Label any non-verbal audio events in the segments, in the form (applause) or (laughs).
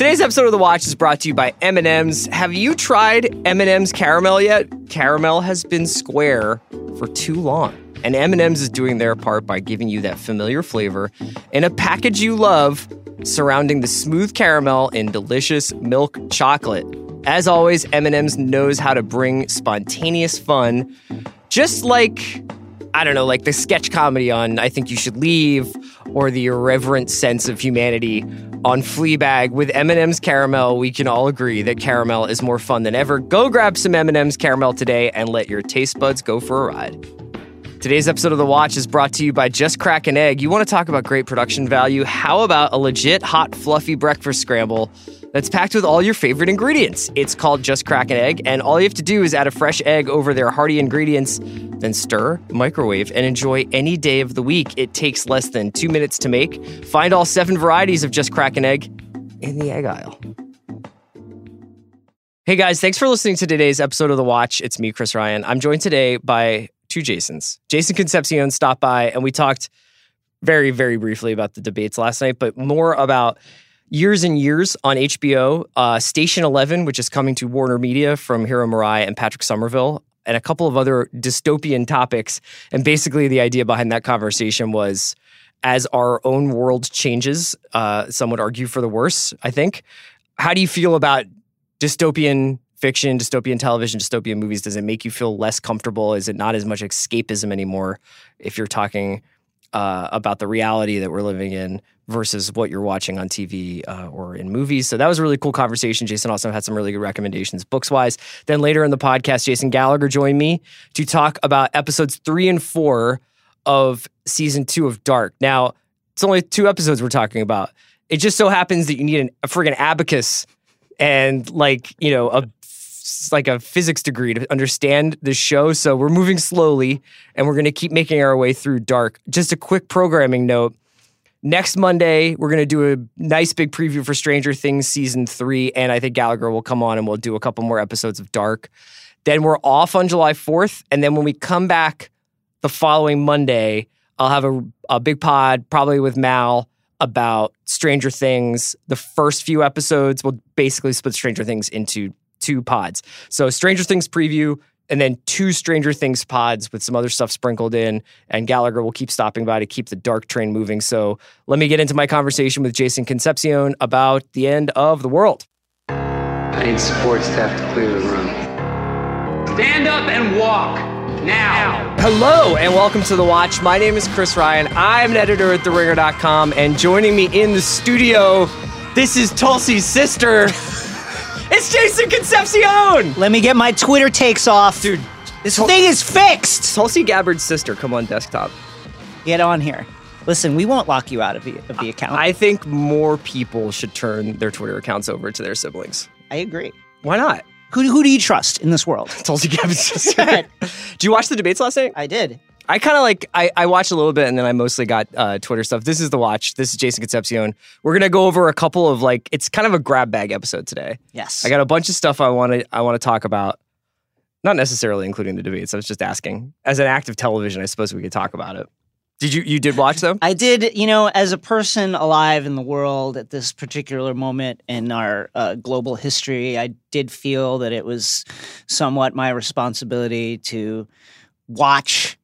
Today's episode of The Watch is brought to you by M&M's. Have you tried M&M's caramel yet? Caramel has been square for too long. And M&M's is doing their part by giving you that familiar flavor in a package you love surrounding the smooth caramel in delicious milk chocolate. As always, M&M's knows how to bring spontaneous fun, just like I don't know, like the sketch comedy on I Think You Should Leave or the irreverent sense of humanity on Fleabag with M&M's caramel. We can all agree that caramel is more fun than ever. Go grab some M&M's caramel today and let your taste buds go for a ride. Today's episode of The Watch is brought to you by Just Crack an Egg. You want to talk about great production value? How about a legit hot fluffy breakfast scramble? That's packed with all your favorite ingredients. It's called Just Crack an Egg, and all you have to do is add a fresh egg over their hearty ingredients, then stir, microwave, and enjoy any day of the week. It takes less than two minutes to make. Find all seven varieties of Just Crack an Egg in the egg aisle. Hey guys, thanks for listening to today's episode of The Watch. It's me, Chris Ryan. I'm joined today by two Jasons. Jason Concepcion stopped by, and we talked very, very briefly about the debates last night, but more about years and years on HBO. Uh, Station 11, which is coming to Warner Media from Hiro Murai and Patrick Somerville, and a couple of other dystopian topics. And basically, the idea behind that conversation was as our own world changes, uh, some would argue for the worse, I think. How do you feel about dystopian fiction, dystopian television, dystopian movies? Does it make you feel less comfortable? Is it not as much escapism anymore if you're talking uh, about the reality that we're living in versus what you're watching on TV uh, or in movies. So that was a really cool conversation. Jason also had some really good recommendations books wise. Then later in the podcast, Jason Gallagher joined me to talk about episodes three and four of season two of Dark. Now, it's only two episodes we're talking about. It just so happens that you need an, a friggin' abacus and like, you know, a like a physics degree to understand the show. So we're moving slowly and we're going to keep making our way through dark. Just a quick programming note. Next Monday, we're going to do a nice big preview for Stranger Things season three. And I think Gallagher will come on and we'll do a couple more episodes of Dark. Then we're off on July 4th. And then when we come back the following Monday, I'll have a, a big pod, probably with Mal, about Stranger Things. The first few episodes we'll basically split Stranger Things into two pods. So Stranger Things preview, and then two Stranger Things pods with some other stuff sprinkled in. And Gallagher will keep stopping by to keep the dark train moving. So let me get into my conversation with Jason Concepcion about the end of the world. I need support staff to clear the room. Stand up and walk now. Hello and welcome to The Watch. My name is Chris Ryan. I'm an editor at TheRinger.com. And joining me in the studio, this is Tulsi's sister. (laughs) It's Jason Concepcion! Let me get my Twitter takes off. Dude, this thing is fixed. Tulsi Gabbard's sister, come on desktop. Get on here. Listen, we won't lock you out of the, of the account. I think more people should turn their Twitter accounts over to their siblings. I agree. Why not? Who, who do you trust in this world? (laughs) Tulsi Gabbard's sister. (laughs) Did you watch the debates last night? I did. I kind of like I, I watched a little bit and then I mostly got uh, Twitter stuff. This is the watch. This is Jason Concepcion. We're gonna go over a couple of like it's kind of a grab bag episode today. Yes. I got a bunch of stuff I want to I want to talk about. Not necessarily including the debates. I was just asking. As an act of television, I suppose we could talk about it. Did you you did watch though? I did. You know, as a person alive in the world at this particular moment in our uh, global history, I did feel that it was somewhat my responsibility to watch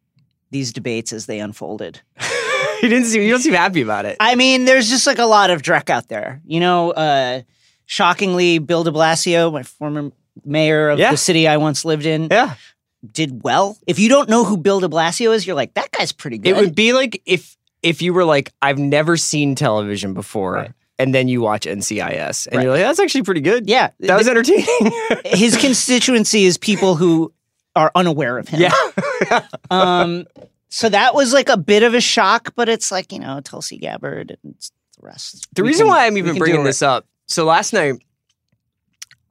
these debates as they unfolded. (laughs) you didn't seem you don't seem happy about it. I mean, there's just like a lot of dreck out there. You know, uh, shockingly, Bill de Blasio, my former mayor of Yeah. the city I once lived in, Yeah. did well. If you don't know who Bill de Blasio is, you're like, that guy's pretty good. It would be like if if you were like, I've never seen television before, Right. and then you watch NCIS, and Right. you're like, that's actually pretty good. yeah. That was entertaining. (laughs) his constituency is people who are unaware of him. yeah. (laughs) Um, so that was like a bit of a shock, but it's like, you know, Tulsi Gabbard and the rest. The We reason can- why I'm even bringing this up. So last night,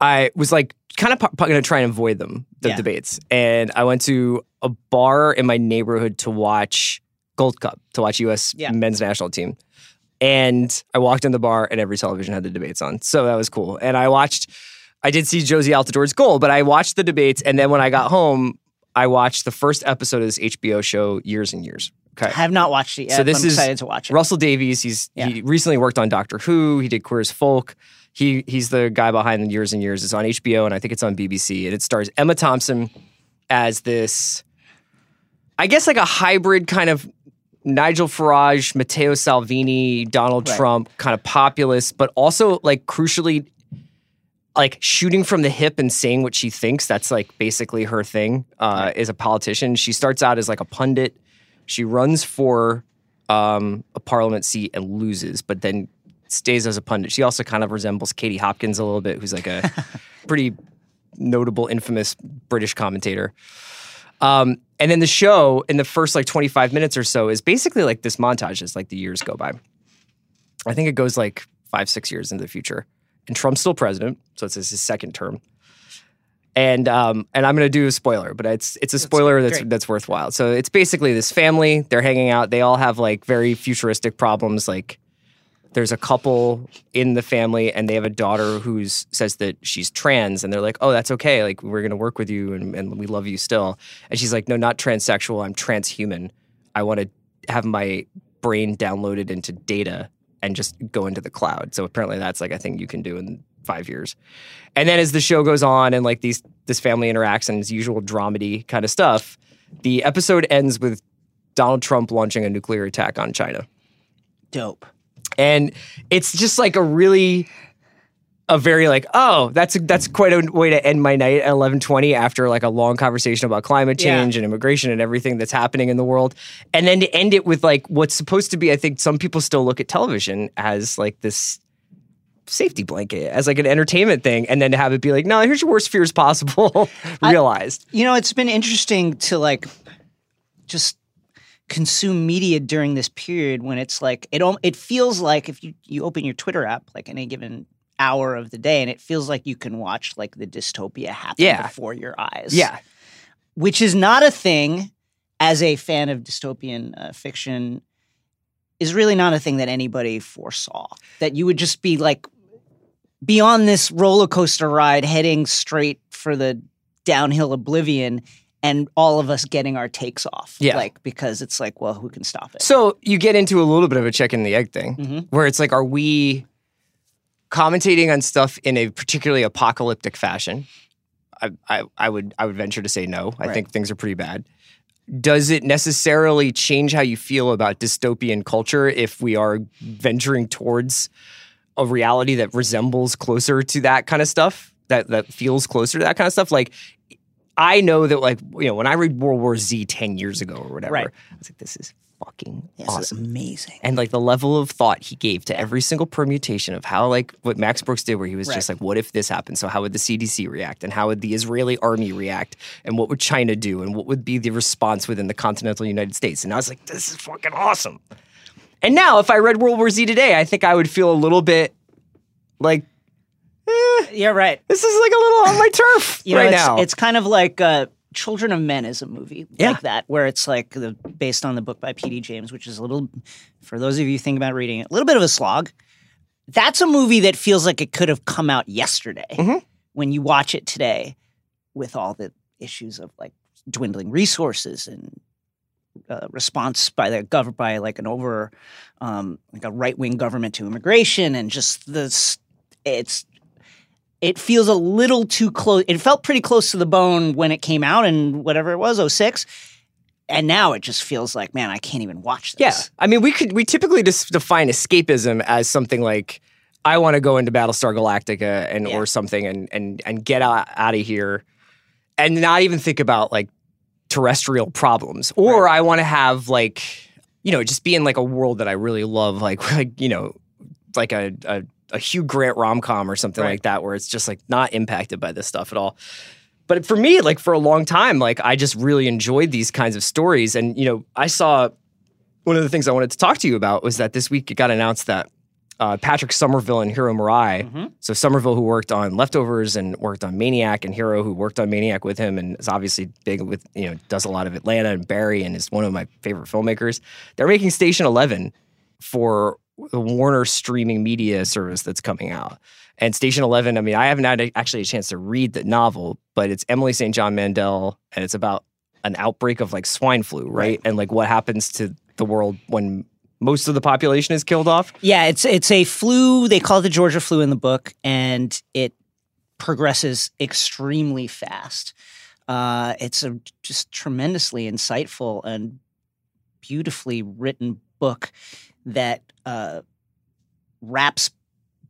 I was like kind of going to try and avoid them, the Yeah. debates, and I went to a bar in my neighborhood to watch Gold Cup, to watch U.S. Yeah. men's national team. And I walked in the bar, and every television had the debates on, so that was cool. And I watched. I did see Jozy Altidore's goal, but I watched the debates, and then when I got home, I watched the first episode of this HBO show, Years and Years. Okay. I have not watched it yet. So this I'm is excited to watch it. Russell Davies. He's Yeah. he recently worked on Doctor Who. He did Queer as Folk. He he's the guy behind Years and Years. It's on HBO and I think it's on BBC. And it stars Emma Thompson as this, I guess like a hybrid kind of Nigel Farage, Matteo Salvini, Donald Right. Trump kind of populist, but also like crucially like shooting from the hip and saying what she thinks. That's like basically her thing. Uh, Is a politician. She starts out as like a pundit. She runs for um, a parliament seat and loses, but then stays as a pundit. She also kind of resembles Katie Hopkins a little bit, who's like a (laughs) pretty notable, infamous British commentator. Um, and then the show in the first like 25 minutes or so is basically like this montage as like the years go by. I think it goes like five, six years into the future. And Trump's still president, so it's his second term. And um, and I'm gonna do a spoiler, but it's it's a spoiler that's great. that's worthwhile. So it's basically this family, they're hanging out, they all have like very futuristic problems. Like there's a couple in the family and they have a daughter who's says that she's trans and they're like, Oh, that's okay, like we're gonna work with you and, and we love you still. And she's like, No, not transsexual, I'm transhuman. I wanna have my brain downloaded into data and just go into the cloud. So apparently that's like a thing you can do in five years. And then as the show goes on and like these this family interacts and its usual dramedy kind of stuff, the episode ends with Donald Trump launching a nuclear attack on China. Dope. And it's just like a really a very like, oh, that's that's quite a way to end my night at eleven twenty after like a long conversation about climate Yeah. change and immigration and everything that's happening in the world. And then to end it with like what's supposed to be, I think some people still look at television as like this safety blanket, as like an entertainment thing, and then to have it be like, no, here's your worst fears possible (laughs) realized. You know, it's been interesting to like just consume media during this period when it's like it it feels like if you you open your Twitter app like any given hour of the day and it feels like you can watch like the dystopia happen Yeah. before your eyes. yeah. Which is not a thing as a fan of dystopian uh, fiction is really not a thing that anybody foresaw. That you would just be like be on this roller coaster ride heading straight for the downhill oblivion and all of us getting our takes off. Yeah. Like because it's like, well, who can stop it? So you get into a little bit of a chicken and the egg thing, Mhm. where it's like, are we commentating on stuff in a particularly apocalyptic fashion? I, I, I would I would venture to say no. I Right. think things are pretty bad. Does it necessarily change how you feel about dystopian culture if we are venturing towards a reality that resembles closer to that kind of stuff? That that feels closer to that kind of stuff? Like I know that like you know when I read World War Z ten years ago or whatever, Right. I was like, this is fucking This awesome. is amazing. And like the level of thought he gave to every single permutation of how like what Max Brooks did, where he was just like, what if this happened? So how would the CDC react? And how would the Israeli army react? And what would China do? And what would be the response within the continental United States? And I was like, this is fucking awesome. And now if I read World War Z today, I think I would feel a little bit like eh, Yeah, right. this is like a little on my turf You know, right it's, now. it's kind of like uh, Children of Men is a movie Yeah. like that, where it's like the, based on the book by P.D. James, which is a little, for those of you thinking about reading it, a little bit of a slog. That's a movie that feels like it could have come out yesterday Mhm. when you watch it today with all the issues of like dwindling resources and uh, response by the government by like an over um, like a right wing government to immigration and just this it's it feels a little too close. It felt pretty close to the bone when it came out in whatever it was, 06. And now it just feels like, man, I can't even watch this. Yeah. I mean, we could we typically just define escapism as something like I want to go into Battlestar Galactica and Yeah. or something and and and get out, out of here, and not even think about like terrestrial problems. Or I want to have like you know just be in like a world that I really love, like (laughs) like you know like a a, a Hugh Grant rom com or something Right. like that, where it's just like not impacted by this stuff at all. But for me, like for a long time, like I just really enjoyed these kinds of stories. And, you know, I saw one of the things I wanted to talk to you about was that this week it got announced that uh, Patrick Somerville and Hiro Murai, Mhm. so Somerville who worked on Leftovers and worked on Maniac, and Hiro who worked on Maniac with him and is obviously big with, you know, does a lot of Atlanta and Barry and is one of my favorite filmmakers. They're making Station 11 for the Warner streaming media service that's coming out. And Station 11, I mean, I haven't had a- actually a chance to read the novel, but it's Emily St. John Mandel and it's about an outbreak of like swine flu, right? Right. And like what happens to the world when most of the population is killed off. Yeah, it's it's a flu. They call it the Georgia flu in the book, and it progresses extremely fast. Uh, it's a just tremendously insightful and beautifully written book that uh, wraps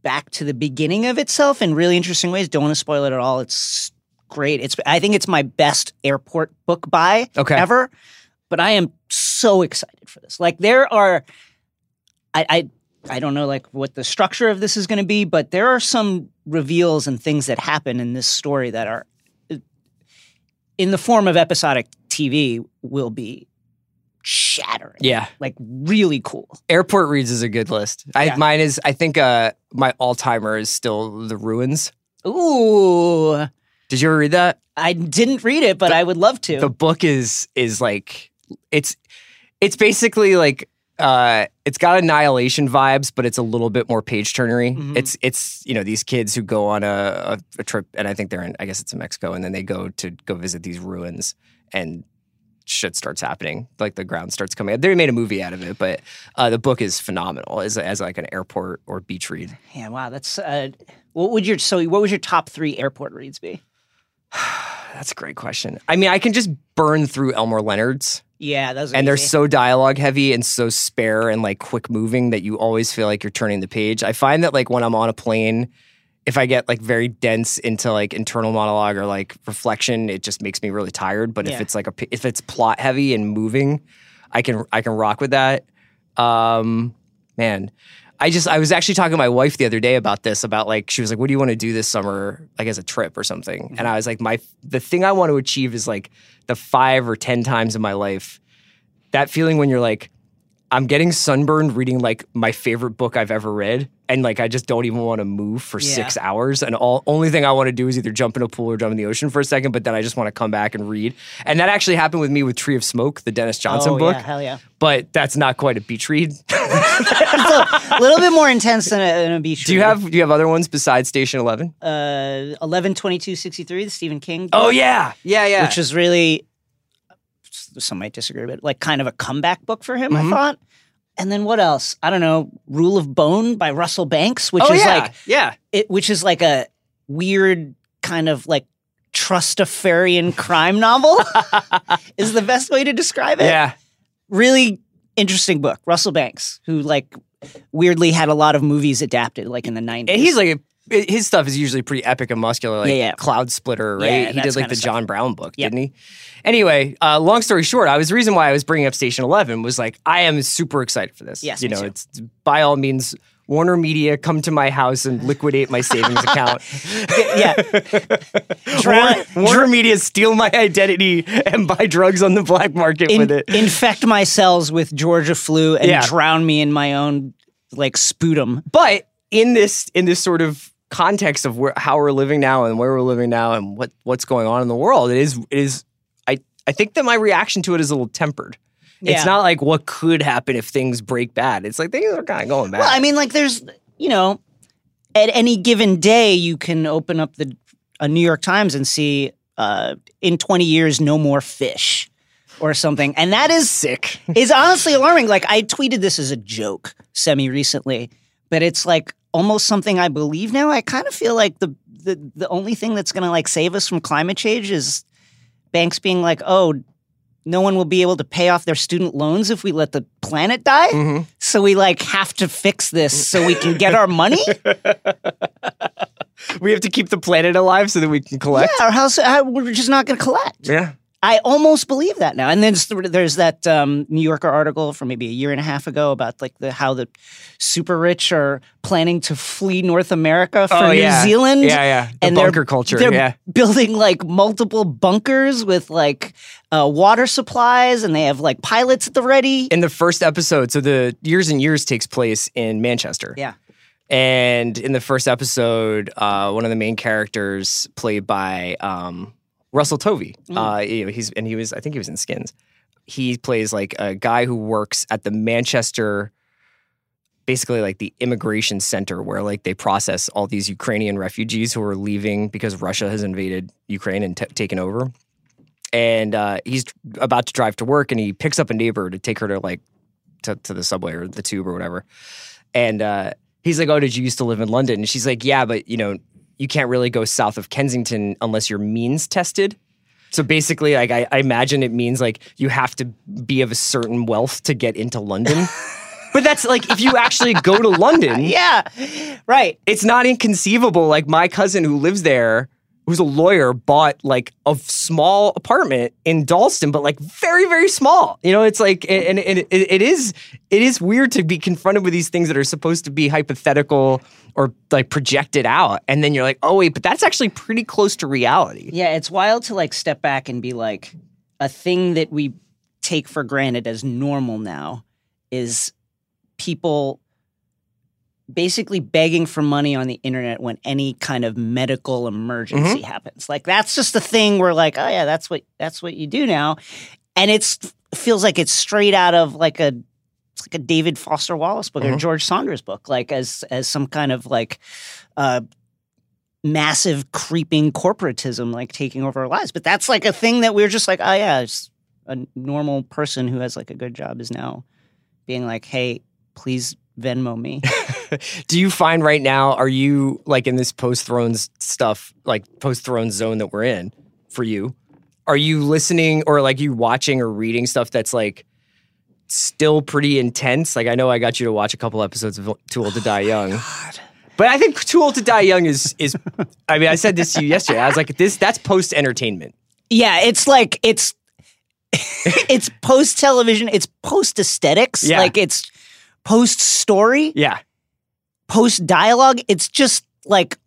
back to the beginning of itself in really interesting ways. Don't want to spoil it at all. It's great. It's I think it's my best airport book buy Okay. ever. But I am so excited for this. Like there are I I I don't know like what the structure of this is going to be, but there are some reveals and things that happen in this story that are uh, in the form of episodic TV will be shattering. Yeah. Like really cool. Airport reads is a good list. I, Yeah. Mine is, I think uh, my all timer is still The Ruins. Ooh. Did you ever read that? I didn't read it, but I would love to. The book is is like it's it's basically like uh it's got annihilation vibes, but it's a little bit more page turnery. Mhm. It's it's you know these kids who go on a, a, a trip, and I think they're in I guess it's in Mexico, and then they go to go visit these ruins, and shit starts happening. Like the ground starts coming up. They made a movie out of it, but uh, the book is phenomenal as as like an airport or beach read. yeah, wow, that's uh, what would your so what would your top three airport reads be? (sighs) That's a great question. I mean, I can just burn through Elmore Leonard's. Yeah, those are and they're so dialogue heavy and so spare and like quick moving that you always feel like you're turning the page. I find that like when I'm on a plane, if I get like very dense into like internal monologue or like reflection, it just makes me really tired. But Yeah. if it's like a if it's plot heavy and moving, I can I can rock with that. Um, man, I just I was actually talking to my wife the other day about this about like she was like, "What do you want to do this summer, like as a trip or something?" And I was like, "My the thing I want to achieve is like the five or ten times in my life that feeling when you're like." I'm getting sunburned reading like my favorite book I've ever read, and like I just don't even want to move for Yeah. six hours. And all only thing I want to do is either jump in a pool or jump in the ocean for a second, but then I just want to come back and read. And that actually happened with me with Tree of Smoke, the Denis Johnson oh, book. Yeah, hell yeah. But that's not quite a beach read. (laughs) It's a little bit more intense than a, than a beach. do you read. have do you have other ones besides Station Eleven? uh, eleven twenty two sixty three, the Stephen King? Oh yeah, yeah, yeah. which was really some might disagree, but like kind of a comeback book for him. Mhm. I thought. And then what else? I don't know. Rule of Bone by Russell Banks, which oh is yeah, like yeah. it, which is like a weird kind of like trustafarian crime novel. (laughs) is the best way to describe it. Yeah, really interesting book. Russell Banks, who like weirdly had a lot of movies adapted, like in the nineties. and he's like his stuff is usually pretty epic and muscular, like Yeah, yeah. Cloudsplitter, right? Yeah, he did like the stuff. John Brown book, Yep. didn't he? Anyway, uh, long story short, I was the reason why I was bringing up Station Eleven was like I am super excited for this. Yes, you know, too. it's by all means. Warner Media, come to my house and liquidate my savings account. (laughs) yeah, (laughs) Warner, Warner Media steal my identity and buy drugs on the black market in- with it. infect my cells with Georgia flu and drown me in my own like sputum. but in this in this sort of context of where how we're living now and where we're living now and what what's going on in the world it is it is i i think that my reaction to it is a little tempered. Yeah. it's not like what could happen if things break bad. It's like things are kind of going bad. Well, I mean, like there's you know, at any given day you can open up the a New York Times and see uh, in 20 years no more fish or something, and that is sick. is honestly alarming. Like I tweeted this as a joke semi recently, but it's like almost something I believe now. I kind of feel like the the the only thing that's going to like save us from climate change is banks being like, "Oh, no one will be able to pay off their student loans if we let the planet die." Mhm. So we like have to fix this so we can get our money. (laughs) we have to keep the planet alive so that we can collect yeah, or else how, we're just not going to collect. yeah I almost believe that now. And then there's, that um, New Yorker article from maybe a year and a half ago about like the how the super rich are planning to flee North America for oh New Zealand. yeah yeah the and they're- bunker culture They're yeah building like multiple bunkers with like uh, water supplies, and they have like pilots at the ready. in the first episode, so the years and years takes place in Manchester. Yeah. And in the first episode, uh, one of the main characters, played by um, Russell Tovey, Mm. uh, he's and he was, I think he was in Skins. He plays like a guy who works at the Manchester, basically like the immigration center where like they process all these Ukrainian refugees who are leaving because Russia has invaded Ukraine and t- taken over. And uh, he's about to drive to work, and he picks up a neighbor to take her to like to, to the subway or the tube or whatever. And uh, he's like, "Oh, did you used to live in London?" And she's like, "Yeah, but you know, you can't really go south of Kensington unless you're means tested." So basically, like I, I imagine it means like you have to be of a certain wealth to get into London. (laughs) but that's like if you actually go to London, (laughs) Yeah, right. it's not inconceivable. Like my cousin who lives there, who's a lawyer, bought like a small apartment in Dalston, but like very, very small. You know, it's like, and, and it, it is, it is weird to be confronted with these things that are supposed to be hypothetical or like projected out, and then you're like, oh wait, but that's actually pretty close to reality. Yeah, it's wild to like step back and be like, a thing that we take for granted as normal now is people basically begging for money on the internet when any kind of medical emergency happens. Like that's just a thing where like, oh yeah, that's what that's what you do now. And it's feels like it's straight out of like a like a David Foster Wallace book or Mhm. George Saunders book, like as as some kind of like uh massive creeping corporatism like taking over our lives. But that's like a thing that we're just like, oh yeah, it's a normal person who has like a good job is now being like, hey, please Venmo me. (laughs) Do you find right now, are you like in this post Thrones stuff, like post Thrones zone that we're in for you? Are you listening or like you watching or reading stuff that's like still pretty intense? Like I know I got you to watch a couple episodes of Too Old to Die oh Young. But I think Too Old to Die Young is is I mean I said this to you yesterday. I was like this that's post entertainment. yeah, it's like it's (laughs) it's post television, it's post aesthetics, Yeah. like it's post story, Yeah. post dialogue. It's just like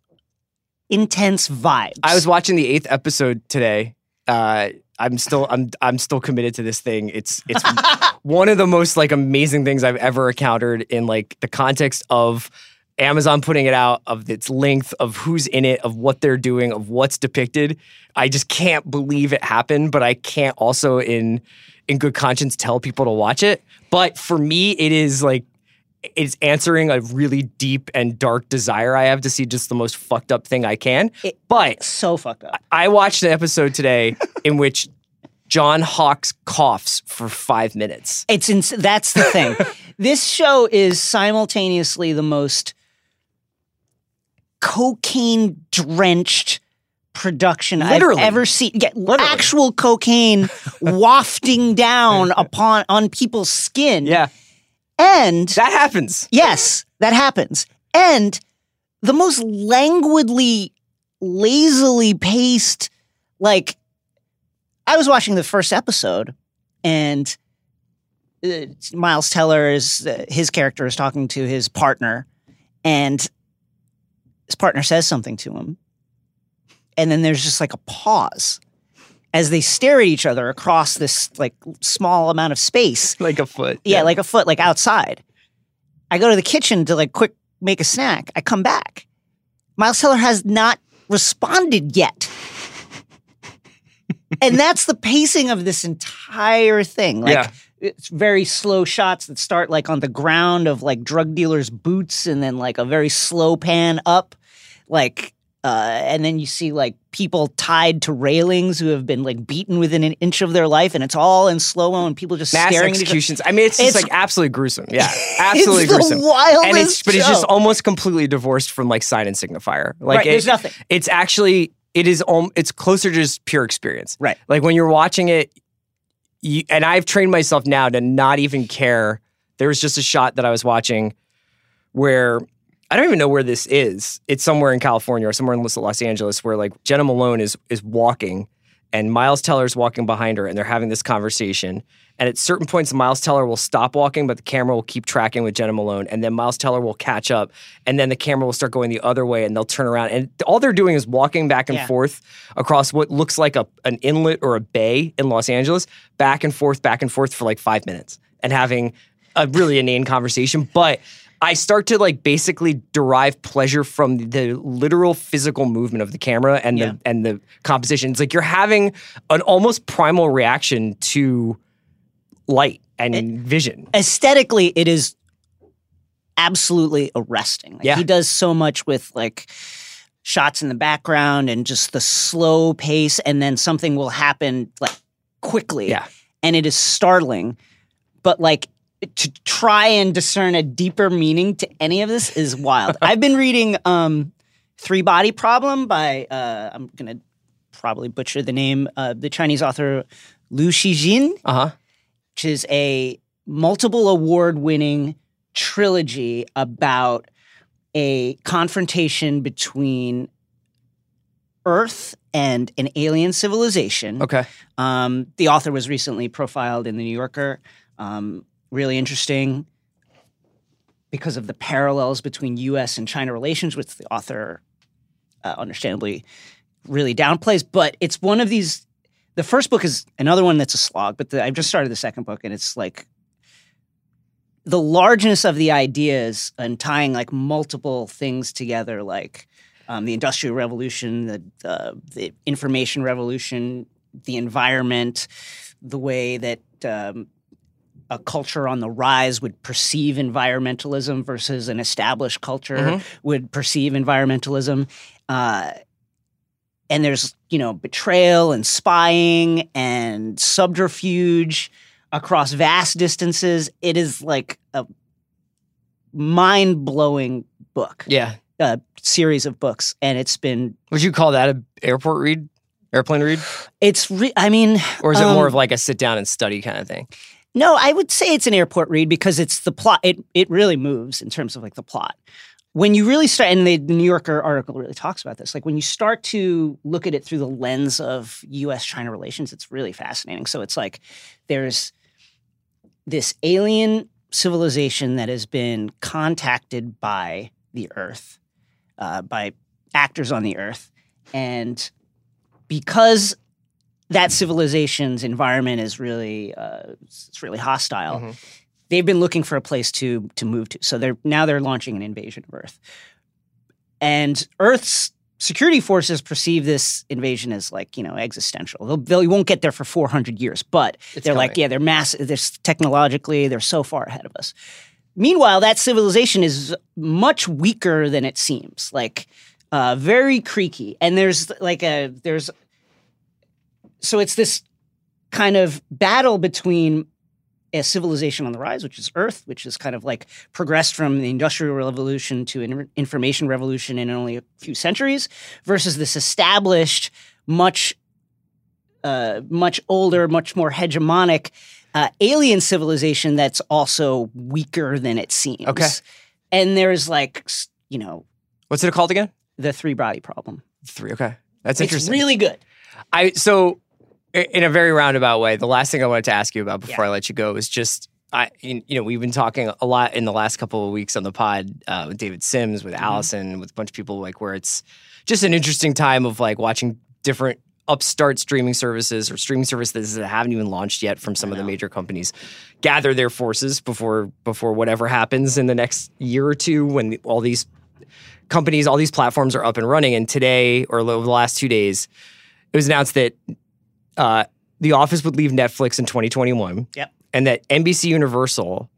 intense vibes. I was watching the eighth episode today. Uh, I'm still I'm I'm still committed to this thing. It's it's (laughs) one of the most like amazing things I've ever encountered in like the context of Amazon putting it out, of its length, of who's in it, of what they're doing, of what's depicted. I just can't believe it happened, but I can't also in in good conscience tell people to watch it. But for me, it is like it's answering a really deep and dark desire I have to see just the most fucked up thing I can. It- but so fucked up. I watched an episode today (laughs) in which John Hawkes coughs for five minutes. It's ins- that's the thing. (laughs) this show is simultaneously the most cocaine drenched production Literally. I've ever seen. Yeah, actual cocaine wafting down (laughs) upon on people's skin. Yeah, And that happens. yes, that happens. And the most languidly, lazily paced, like I was watching the first episode, and uh, Miles Teller is uh, his character is talking to his partner, and his partner says something to him, and then there's just like a pause as they stare at each other across this like small amount of space. (laughs) Like a foot. Yeah, like a foot, like outside. I go to the kitchen to like quick make a snack. I come back. Miles Teller has not responded yet. (laughs) and that's the pacing of this entire thing. Like Yeah. it's very slow shots that start like on the ground of like drug dealers' boots and then like a very slow pan up. Like uh, and then you see like people tied to railings who have been like beaten within an inch of their life, and it's all in slow mo, and people just Mass staring at each other. executions. I mean, it's just It's- like absolutely gruesome. Yeah, (laughs) absolutely it's the gruesome. wildest and it's but it's just almost completely divorced from like sign and signifier. Like Right, it- there's nothing. It's actually it is om- it's closer to just pure experience. Right. Like when you're watching it, you, and I've trained myself now to not even care. There was just a shot that I was watching where I don't even know where this is. It's somewhere in California or somewhere in Los Angeles where like Jena Malone is is walking and Miles Teller's walking behind her and they're having this conversation. And at certain points, Miles Teller will stop walking, but the camera will keep tracking with Jena Malone. And then Miles Teller will catch up. And then the camera will start going the other way and they'll turn around. And all they're doing is walking back and Yeah. forth across what looks like a, an inlet or a bay in Los Angeles, back and forth, back and forth for like five minutes and having a really inane conversation. But I start to like basically derive pleasure from the literal physical movement of the camera and Yeah. the and the composition. It's like you're having an almost primal reaction to light and vision. aesthetically it is absolutely arresting Like, Yeah. he does so much with like shots in the background and just the slow pace and then something will happen like quickly Yeah. and it is startling but like to try and discern a deeper meaning to any of this is wild. (laughs) I've been reading um, Three Body Problem by uh, I'm gonna probably butcher the name, uh, the Chinese author Liu Shijin, Uh huh. which is a multiple award winning trilogy about a confrontation between Earth and an alien civilization. Okay. Um, the author was recently profiled in the New Yorker. Um, really interesting because of the parallels between U.S. and China relations, which the author, uh, understandably, really downplays. But it's one of these. The first book is another one that's a slog, but the, I've just started the second book, and it's like the largeness of the ideas and tying like multiple things together, like um, the industrial revolution, the, uh, the information revolution, the environment, the way that um, a culture on the rise would perceive environmentalism versus an established culture Mhm. would perceive environmentalism. Uh, and there's, you know, betrayal and spying and subterfuge across vast distances. It is like a mind blowing book, Yeah. A series of books. And it's been, Would you call that a airport read, airplane read, it's, re- I mean, or is it um, more of like a sit down and study kind of thing? No, I would say it's an airport read because it's the plot. It it really moves in terms of like the plot. When you really start, and the, the New Yorker article really talks about this. Like when you start to look at it through the lens of U.S.-China relations, it's really fascinating. So it's like there's this alien civilization that has been contacted by the Earth, uh, by actors on the Earth, and because that civilization's environment is really uh, it's really hostile. Mhm. They've been looking for a place to to move to. So they're now they're launching an invasion of Earth. And Earth's security forces perceive this invasion as like, you know, existential. They'll, they won't get there for 400 years, but It's they're like, yeah, they're massive. They're technologically, they're so far ahead of us. Meanwhile, that civilization is much weaker than it seems. Like, uh, very creaky. And there's like a there's so it's this kind of battle between a civilization on the rise, which is Earth, which is kind of like progressed from the Industrial Revolution to an information revolution in only a few centuries, versus this established, much, uh, much older, much more hegemonic uh, alien civilization that's also weaker than it seems. Okay. and there's like, you know, What's it called again? the three body problem. Three. Okay. That's It's interesting. really good. I so in a very roundabout way, the last thing I wanted to ask you about before Yeah. I let you go is just I you know we've been talking a lot in the last couple of weeks on the pod uh, with David Sims, with Allison, with a bunch of people like where it's just an interesting time of like watching different upstart streaming services or streaming services that haven't even launched yet from some of the major companies gather their forces before before whatever happens in the next year or two when all these companies all these platforms are up and running. And today or over the last two days it was announced that uh, The Office would leave Netflix in 2021. Yep. And that NBC Universal,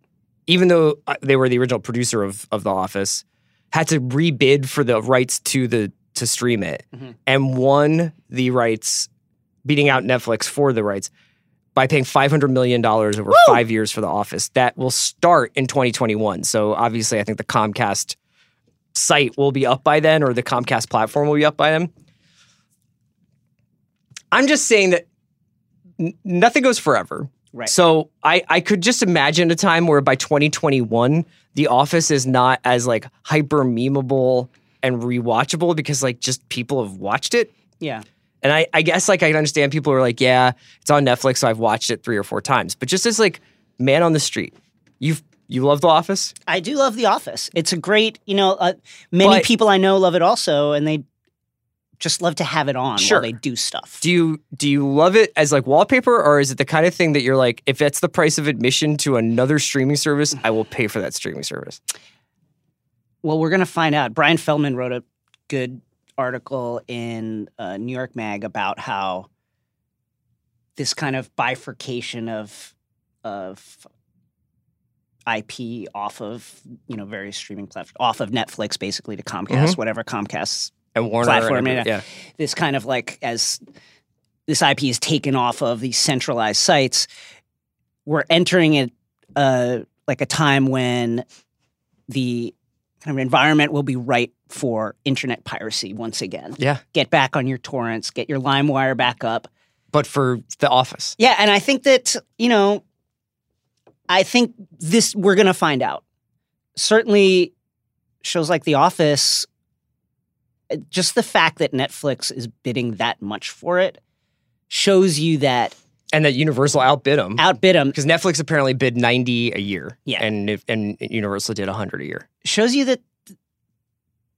even though uh, they were the original producer of, of The Office, had to rebid for the rights to the to stream it Mhm. and won the rights, beating out Netflix for the rights by paying $500 million over five years for The Office. That will start in 2021. So obviously, I think the Comcast site will be up by then, or the Comcast platform will be up by then. I'm just saying that n- nothing goes forever. Right. So I, I could just imagine a time where by 2021, The Office is not as like hyper memeable and rewatchable because like just people have watched it. Yeah. And I, I guess like I can understand people are like, yeah, it's on Netflix, so I've watched it three or four times. But just as like man on the street, you've you love The Office? I do love The Office. It's a great, you know, uh, many But- people I know love it also, and they just love to have it on Sure. while they do stuff. Do you do you love it as like wallpaper, or is it the kind of thing that you're like, if that's the price of admission to another streaming service, I will pay for that streaming service? well, we're to find out. Brian Feldman wrote a good article in uh, New York Mag about how this kind of bifurcation of of IP off of you know various streaming platforms, off of Netflix basically to Comcast, whatever Comcast's And Warner, Platform, and, yeah. this kind of like as this IP is taken off of these centralized sites, we're entering a, a, like a time when the kind of environment will be right for internet piracy once again. Yeah. Get back on your torrents, get your LimeWire back up. But for The Office. Yeah, and I think that, you know, I think this we're going to find out. Certainly shows like The Office uh, just the fact that Netflix is bidding that much for it shows you that And that Universal outbid them. outbid them Because Netflix apparently bid 90 a year. Yeah. And, if- and Universal did 100 a year. shows you that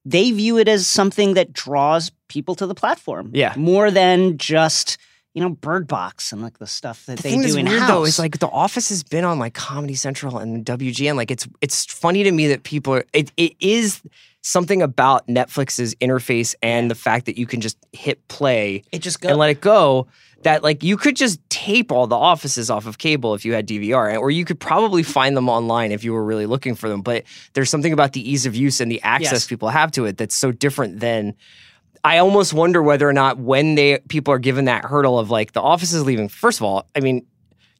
they view it as something that draws people to the platform. Yeah. More than just, you know, Bird Box and like the stuff that The they do in house. though is like The Office has been on like Comedy Central and WGN. Like it's it's funny to me that people are, it it is something about Netflix's interface and the fact that you can just hit play it just goes and let it go. That like you could just tape all the offices off of cable if you had DVR, or you could probably find them online if you were really looking for them. But there's something about the ease of use and the access Yes. people have to it that's so different than. I almost wonder whether or not when they people are given that hurdle of like the office is leaving. First of all, I mean,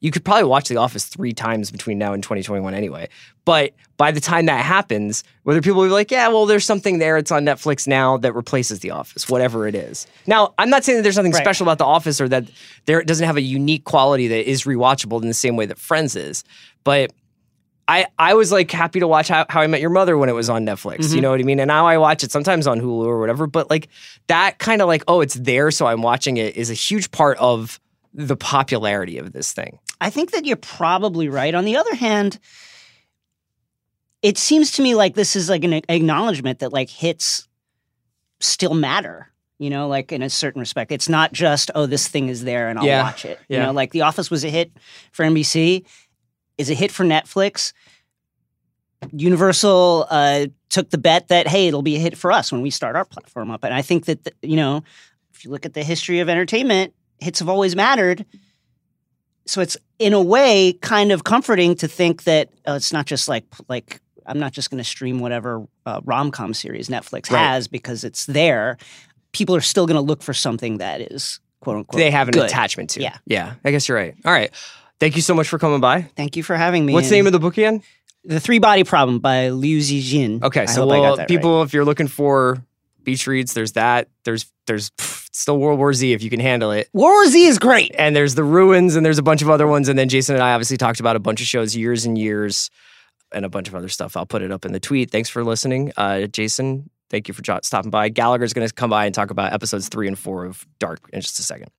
you could probably watch The Office three times between now and 2021 anyway. But by the time that happens, whether people will be like, yeah, well, there's something there. It's on Netflix now that replaces The Office, whatever it is. Now, I'm not saying that there's something Right. special about The Office or that there it doesn't have a unique quality that is rewatchable in the same way that Friends is. But I, I was like happy to watch How, How I Met Your Mother when it was on Netflix. Mm-hmm. You know what I mean? And now I watch it sometimes on Hulu or whatever. But like that kind of like, oh, it's there, so I'm watching it is a huge part of the popularity of this thing. I think that you're probably right. On the other hand, it seems to me like this is like an acknowledgement that like hits still matter. You know, like in a certain respect, it's not just oh this thing is there and I'll Yeah. watch it. You know, like The Office was a hit for NBC, is a hit for Netflix. Universal uh, took the bet that hey, it'll be a hit for us when we start our platform up, and I think that you know, if you look at the history of entertainment, hits have always mattered so it's in a way kind of comforting to think that uh, it's not just like like I'm not just going to stream whatever uh, rom com series Netflix Right. has because it's there. People are still going to look for something that is quote unquote. they have an good. attachment to. Yeah. Yeah. I guess you're right. All right. Thank you so much for coming by. Thank you for having me. What's the name of the book again? the Three Body Problem by Liu Zijin? Okay, so hope I got well, that right. people, if you're looking for beach reads, there's that. There's there's pff, still World War Z if you can handle it. World War Z is great. And there's the ruins, and there's a bunch of other ones. And then Jason and I obviously talked about a bunch of shows, years and years, and a bunch of other stuff. I'll put it up in the tweet. Thanks for listening, uh, Jason. Thank you for jo- stopping by. Gallagher's going to come by and talk about episodes three and four of Dark in just a second.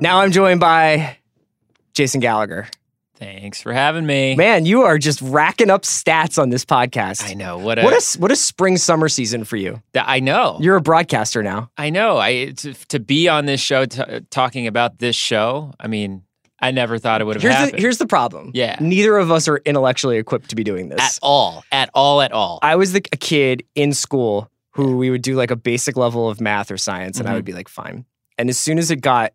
Now I'm joined by Jason Gallagher. Thanks for having me. Man, you are just racking up stats on this podcast. I know what a, What a what a spring summer season for you. I know. You're a broadcaster now. I know. I to, to be on this show t- talking about this show. I mean, I never thought it would have Here's happened. the here's the problem. Yeah. Neither of us are intellectually equipped to be doing this. at all, at all, at all. I was the, a kid in school who we would do like a basic level of math or science, and I Mhm. would be like, fine. And as soon as it got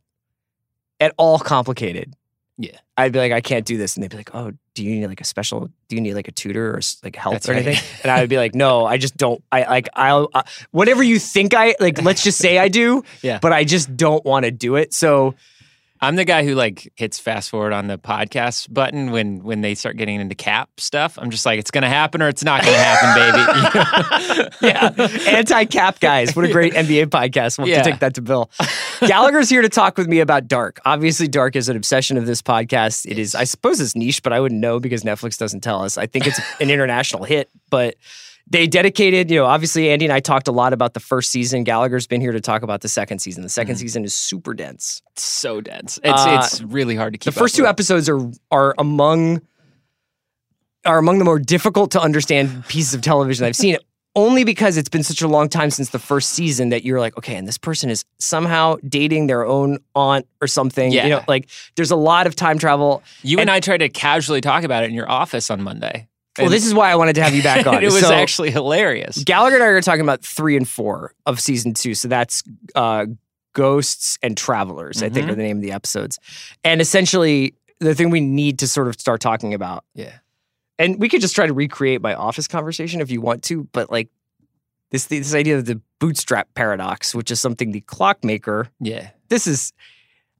at all complicated, Yeah. I'd be like, I can't do this, and they'd be like, Oh, do you need like a special? Do you need like a tutor or like help That's or right. anything? And I would be (laughs) like, No, I just don't. I like I'll uh, whatever you think I like. Let's just say I do, Yeah. but I just don't want to do it. So I'm the guy who like hits fast forward on the podcast button when when they start getting into cap stuff. I'm just like, it's gonna happen or it's not gonna happen, baby. (laughs) (laughs) yeah, anti-cap guys. What a great (laughs) NBA podcast. We'll to Yeah. take that to Bill. Gallagher's here to talk with me about Dark. Obviously, Dark is an obsession of this podcast. It is, I suppose, it's niche, but I wouldn't know because Netflix doesn't tell us. I think it's an international hit, but they dedicated. You know, obviously, Andy and I talked a lot about the first season. Gallagher's been here to talk about the second season. The 2nd season is super dense. It's so dense. It's Uh, it's really hard to keep. the first two with. episodes are are among are among the more difficult to understand (sighs) pieces of television I've seen. Only because it's been such a long time since the first season that you're like, okay, and this person is somehow dating their own aunt or something. Yeah. You know, like there's a lot of time travel. You and, I tried to casually talk about it in your office on Monday. Well, this is why I wanted to have you back (laughs) on. it was So, actually hilarious. Gallagher and I are talking about three and four of season two. So that's uh, Ghosts and Travelers, I think Mhm. are the name of the episodes. And essentially, the thing we need to sort of start talking about Yeah. and we could just try to recreate my office conversation if you want to, but like this this idea of the bootstrap paradox, which is something the clockmaker. Yeah. This is,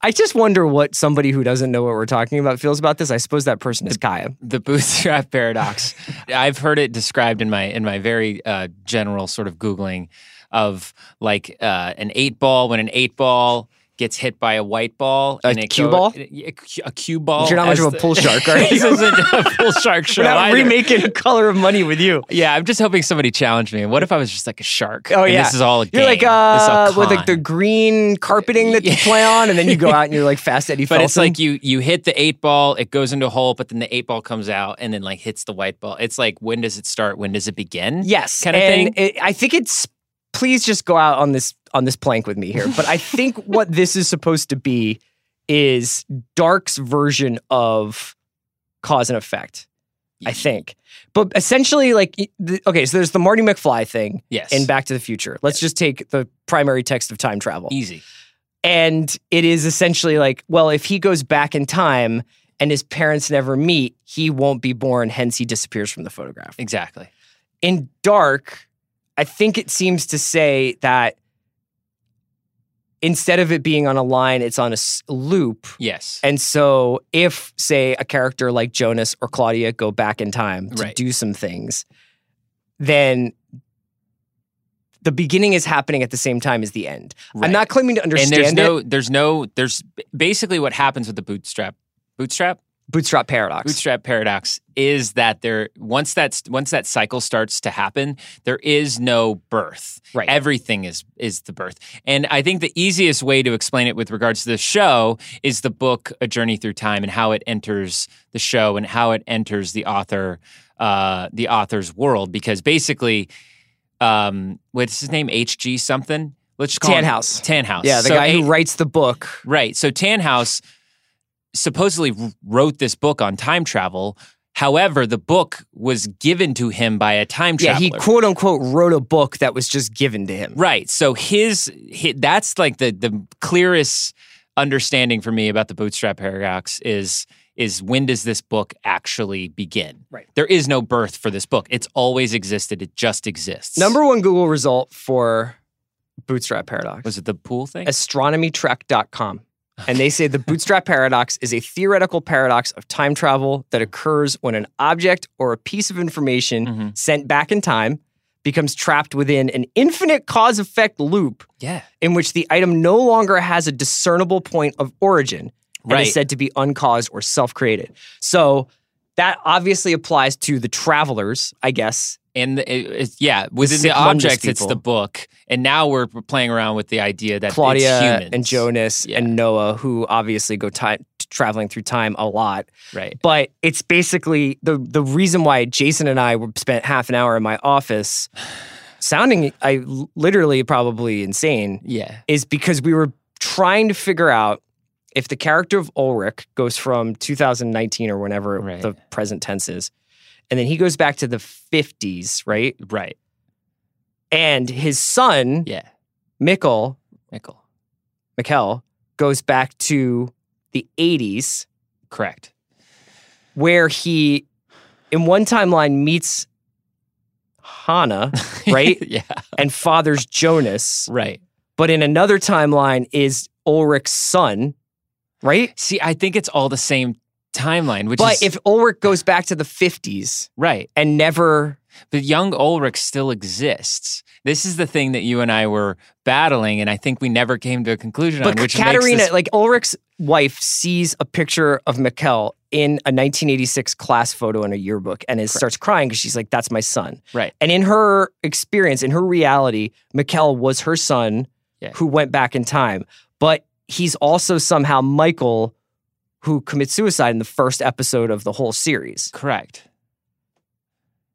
I just wonder what somebody who doesn't know what we're talking about feels about this. I suppose that person is Kaya. the bootstrap (laughs) paradox. (laughs) I've heard it described in my in my very uh, general sort of googling of like uh, an eight ball when an eight ball gets hit by a white ball. A and cue go- ball? A, cue- a cue ball. You're not much of a pool shark, (laughs) are you? this isn't a pool shark show. (laughs) We're not either. remaking (laughs) Color of Money with you. Yeah, I'm just hoping somebody challenged me. What if I was just like a shark? Oh and yeah, this is all a You're like This is all uh, with like the green carpeting that you play on, and then you go out and you're like fast Eddie But it's like you you hit the eight ball, it goes into a hole, but then the eight ball comes out and then like hits the white ball. It's like when does it start? When does it begin? yes, kind of and thing. It, I think it's. Please just go out on this on this plank with me here. But I think (laughs) what this is supposed to be is Dark's version of cause and effect. I think, but essentially, like, the, okay, so there's the Marty McFly thing Yes. in Back to the Future. Let's just take the primary text of time travel. easy. And it is essentially like, well, if he goes back in time and his parents never meet, he won't be born, hence he disappears from the photograph. Exactly. In Dark, I think it seems to say that instead of it being on a line, it's on a s- loop. Yes. And so, if, say, a character like Jonas or Claudia go back in time to Right. do some things, then the beginning is happening at the same time as the end. I'm not claiming to and understand there's it. no there's no there's basically what happens with the bootstrap bootstrap Bootstrap paradox. bootstrap paradox is that there once that once that cycle starts to happen there is no birth Right. everything is is the birth and i think the easiest way to explain it with regards to the show is the book a journey through time and how it enters the show and how it enters the author uh the author's world because basically um what's his name hg something let's just call him Tannhaus. Tannhaus. Yeah, the So guy A- who writes the book. Right. So Tannhaus supposedly wrote this book on time travel. However, the book was given to him by a time traveler. Yeah, he quote unquote wrote a book that was just given to him. Right. So his, hi that's like the the clearest understanding for me about the bootstrap paradox is is when does this book actually begin? Right. There is no birth for this book. It's always existed. It just exists. Number one Google result for bootstrap paradox. was it the pool thing? astronomytrek.com. And they say the bootstrap paradox is a theoretical paradox of time travel that occurs when an object or a piece of information Mhm. sent back in time becomes trapped within an infinite cause effect loop yeah. in which the item no longer has a discernible point of origin and Right. is said to be uncaused or self created. So that obviously applies to the travelers, I guess. and the, it, yeah, within the Sic Mundus object, it's the book, and now we're playing around with the idea that it's Claudia and Jonas Yeah. and Noah, who obviously go time traveling through time a lot. right? But it's basically the the reason why Jason and I spent half an hour in my office sounding I literally probably insane Yeah, is because we were trying to figure out if the character of Ulrich goes from 2019 or whenever Right. the present tense is, and then he goes back to the 50s, right? right. And his son, Yeah, Mikkel, Michael, Mikkel, goes back to the 80s, correct. where he, in one timeline, meets Hannah, (laughs) right? yeah, and fathers Jonas, right. but in another timeline is Ulrich's son, right? See, I think it's all the same timeline, which But is if Ulrich goes back to the 50s right. and never, But young Ulrich still exists. This is the thing that you and I were battling, and I think we never came to a conclusion but on. Which Katharina, this, like Ulrich's wife, sees a picture of Mikkel in a 1986 class photo in a yearbook and is, starts crying because she's like, "That's my son." right, And in her experience, in her reality, Mikkel was her son Yeah. who went back in time. But he's also somehow Michael who commits suicide in the first episode of the whole series. correct.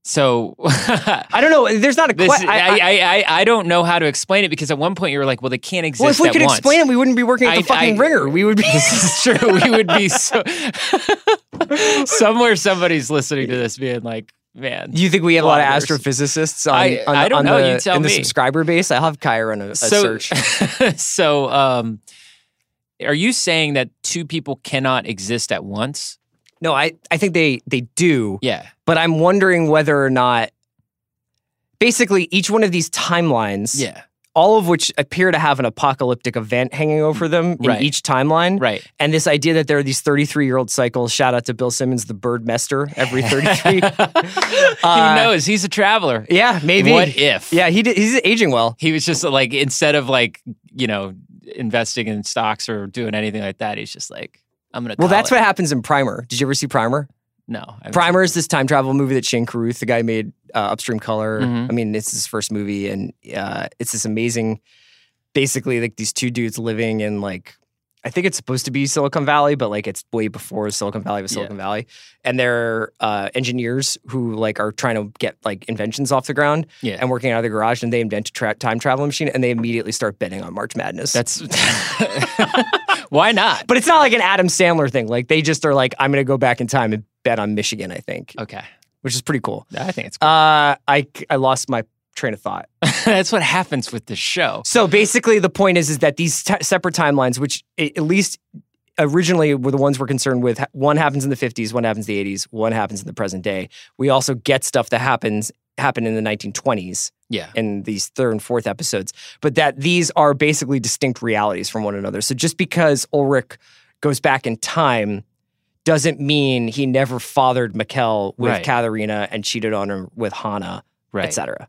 So (laughs) I don't know. There's not a This, question. I, I, I, I don't know how to explain it because at one point you were like, well, they can't exist well, if we could once. explain it, we wouldn't be working at the I- fucking I- ringer. We would be. (laughs) this is true. We would be so. (laughs) Somewhere somebody's listening to this being like, man. You think we have a lot of astrophysicists on, I- on, I don't on know. The, You tell in the me. subscriber base? I'll have Kai run a, a so, search. so, um, are you saying that two people cannot exist at once? No, I, I think they they do, Yeah. but I'm wondering whether or not. Basically, each one of these timelines Yeah. all of which appear to have an apocalyptic event hanging over them in each timeline. Right. And this idea that there are these 33 year old cycles, shout out to Bill Simmons, the bird mester, every (laughs) 33. Who (laughs) Uh, knows? He's a traveler. Yeah, maybe. What if? Yeah, he did, he's aging well. He was just like instead of like you know investing in stocks or doing anything like that, he's just like I'm gonna. Well, that's it. what happens in Primer. Did you ever see Primer? No, Primer is this time travel movie that Shane Carruth, the guy made uh, Upstream Color. Mhm. I mean, it's his first movie, and uh, it's this amazing. Basically, like these two dudes living in like, I think it's supposed to be Silicon Valley, but like it's way before Silicon Valley was Yeah. Silicon Valley, and they're uh, engineers who like are trying to get like inventions off the ground Yeah. and working out of the garage, and they invent a tra- time travel machine, and they immediately start betting on March Madness. That's (laughs) why not? but it's not like an Adam Sandler thing. Like they just are like, I'm going to go back in time and bet on Michigan. I think, Okay, which is pretty cool. I think it's. Cool. Uh, I I lost my train of thought. (laughs) that's what happens with this show. So basically, the point is is that these t- separate timelines, which at least originally were the ones we're concerned with, one happens in the 50s, one happens in the 80s, one happens in the present day. We also get stuff that happens happened in the 1920s Yeah, in these third and fourth episodes, but that these are basically distinct realities from one another. So just because Ulrich goes back in time doesn't mean he never fathered Mikkel with Right. Katharina and cheated on her with Hannah, right. etc.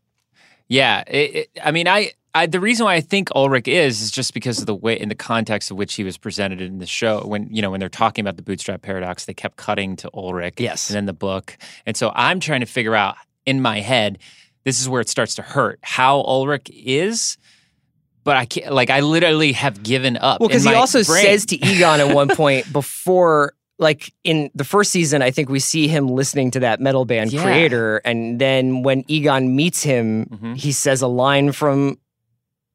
Yeah, it, it, I mean, I, I the reason why I think Ulrich is is just because of the way in the context of which he was presented in the show. When you know when they're talking about the bootstrap paradox, they kept cutting to Ulrich. Yes. and then the book, and so I'm trying to figure out in my head. This is where it starts to hurt. How Ulrich is. But I can't, like, I literally have given up. Well, because he also brain. says to Egon at one (laughs) point before, like in the first season, I think we see him listening to that metal band Yeah. creator. And then when Egon meets him, Mhm. he says a line from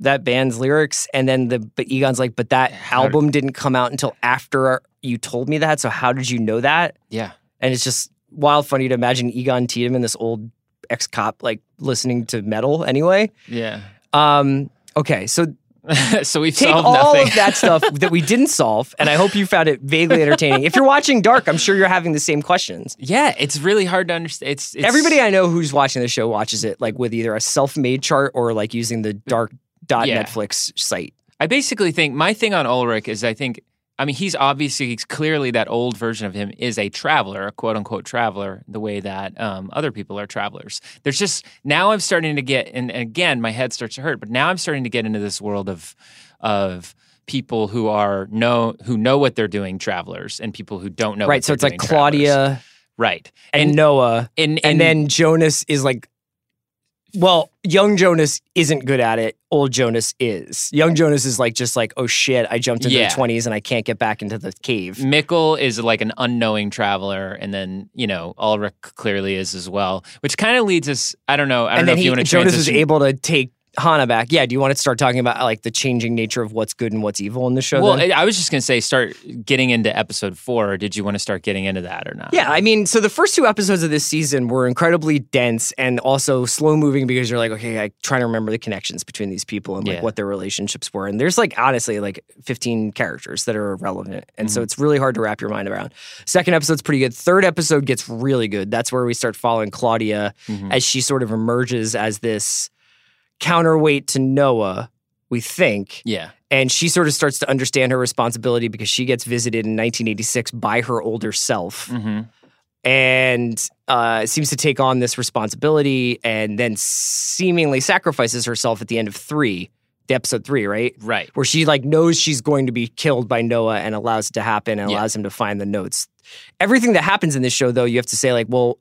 that band's lyrics. And then the but Egon's like, but that How did- album didn't come out until after you told me that. So how did you know that? Yeah. And it's just wild funny to imagine Egon Tiedemann, this old ex cop, like listening to metal anyway. Yeah. Um, okay, so (laughs) so we've take solved all nothing. of that (laughs) stuff that we didn't solve, and I hope you found it vaguely entertaining. If you're watching Dark, I'm sure you're having the same questions. yeah, it's really hard to understand. It's, it's Everybody I know who's watching the show watches it like with either a self-made chart or like using the Dark dot Yeah. Netflix site. I basically think my thing on Ulrich is I think I mean he's obviously he's clearly that old version of him is a traveler, a quote unquote traveler, the way that um, other people are travelers. There's just now I'm starting to get and, and again my head starts to hurt, but now I'm starting to get into this world of of people who are know who know what they're doing, travelers, and people who don't know. right. So it's like doing, travelers. Claudia right, and, Noah, and, and, then Jonas is like. Well, young Jonas isn't good at it. Old Jonas is. Young Jonas is like just like, oh shit, I jumped into Yeah. the twenties and I can't get back into the cave. Mikkel is like an unknowing traveler, and then you know Ulrich clearly is as well, which kind of leads us. I don't know. I don't and know if he, you want to Jonas transition. able to take Hannah back. Yeah. Do you want to start talking about like the changing nature of what's good and what's evil in the show? Well, then? I was just going to say, start getting into episode four. Or did you want to start getting into that or not? yeah. I mean, so the first two episodes of this season were incredibly dense and also slow moving because you're like, okay, I trying to remember the connections between these people and like Yeah. what their relationships were. And there's like honestly like 15 characters that are relevant, and Mm-hmm. so it's really hard to wrap your mind around. Second episode's pretty good. Third episode gets really good. That's where we start following Claudia Mhm. as she sort of emerges as this counterweight to Noah. We think. Yeah. and she sort of starts to understand her responsibility because she gets visited in 1986 by her older self hmm and uh, seems to take on this responsibility and then seemingly sacrifices herself at the end of three the episode three right Right. where she like knows she's going to be killed by noah and allows it to happen and Yeah. allows him to find the notes everything that happens in this show though you have to say like well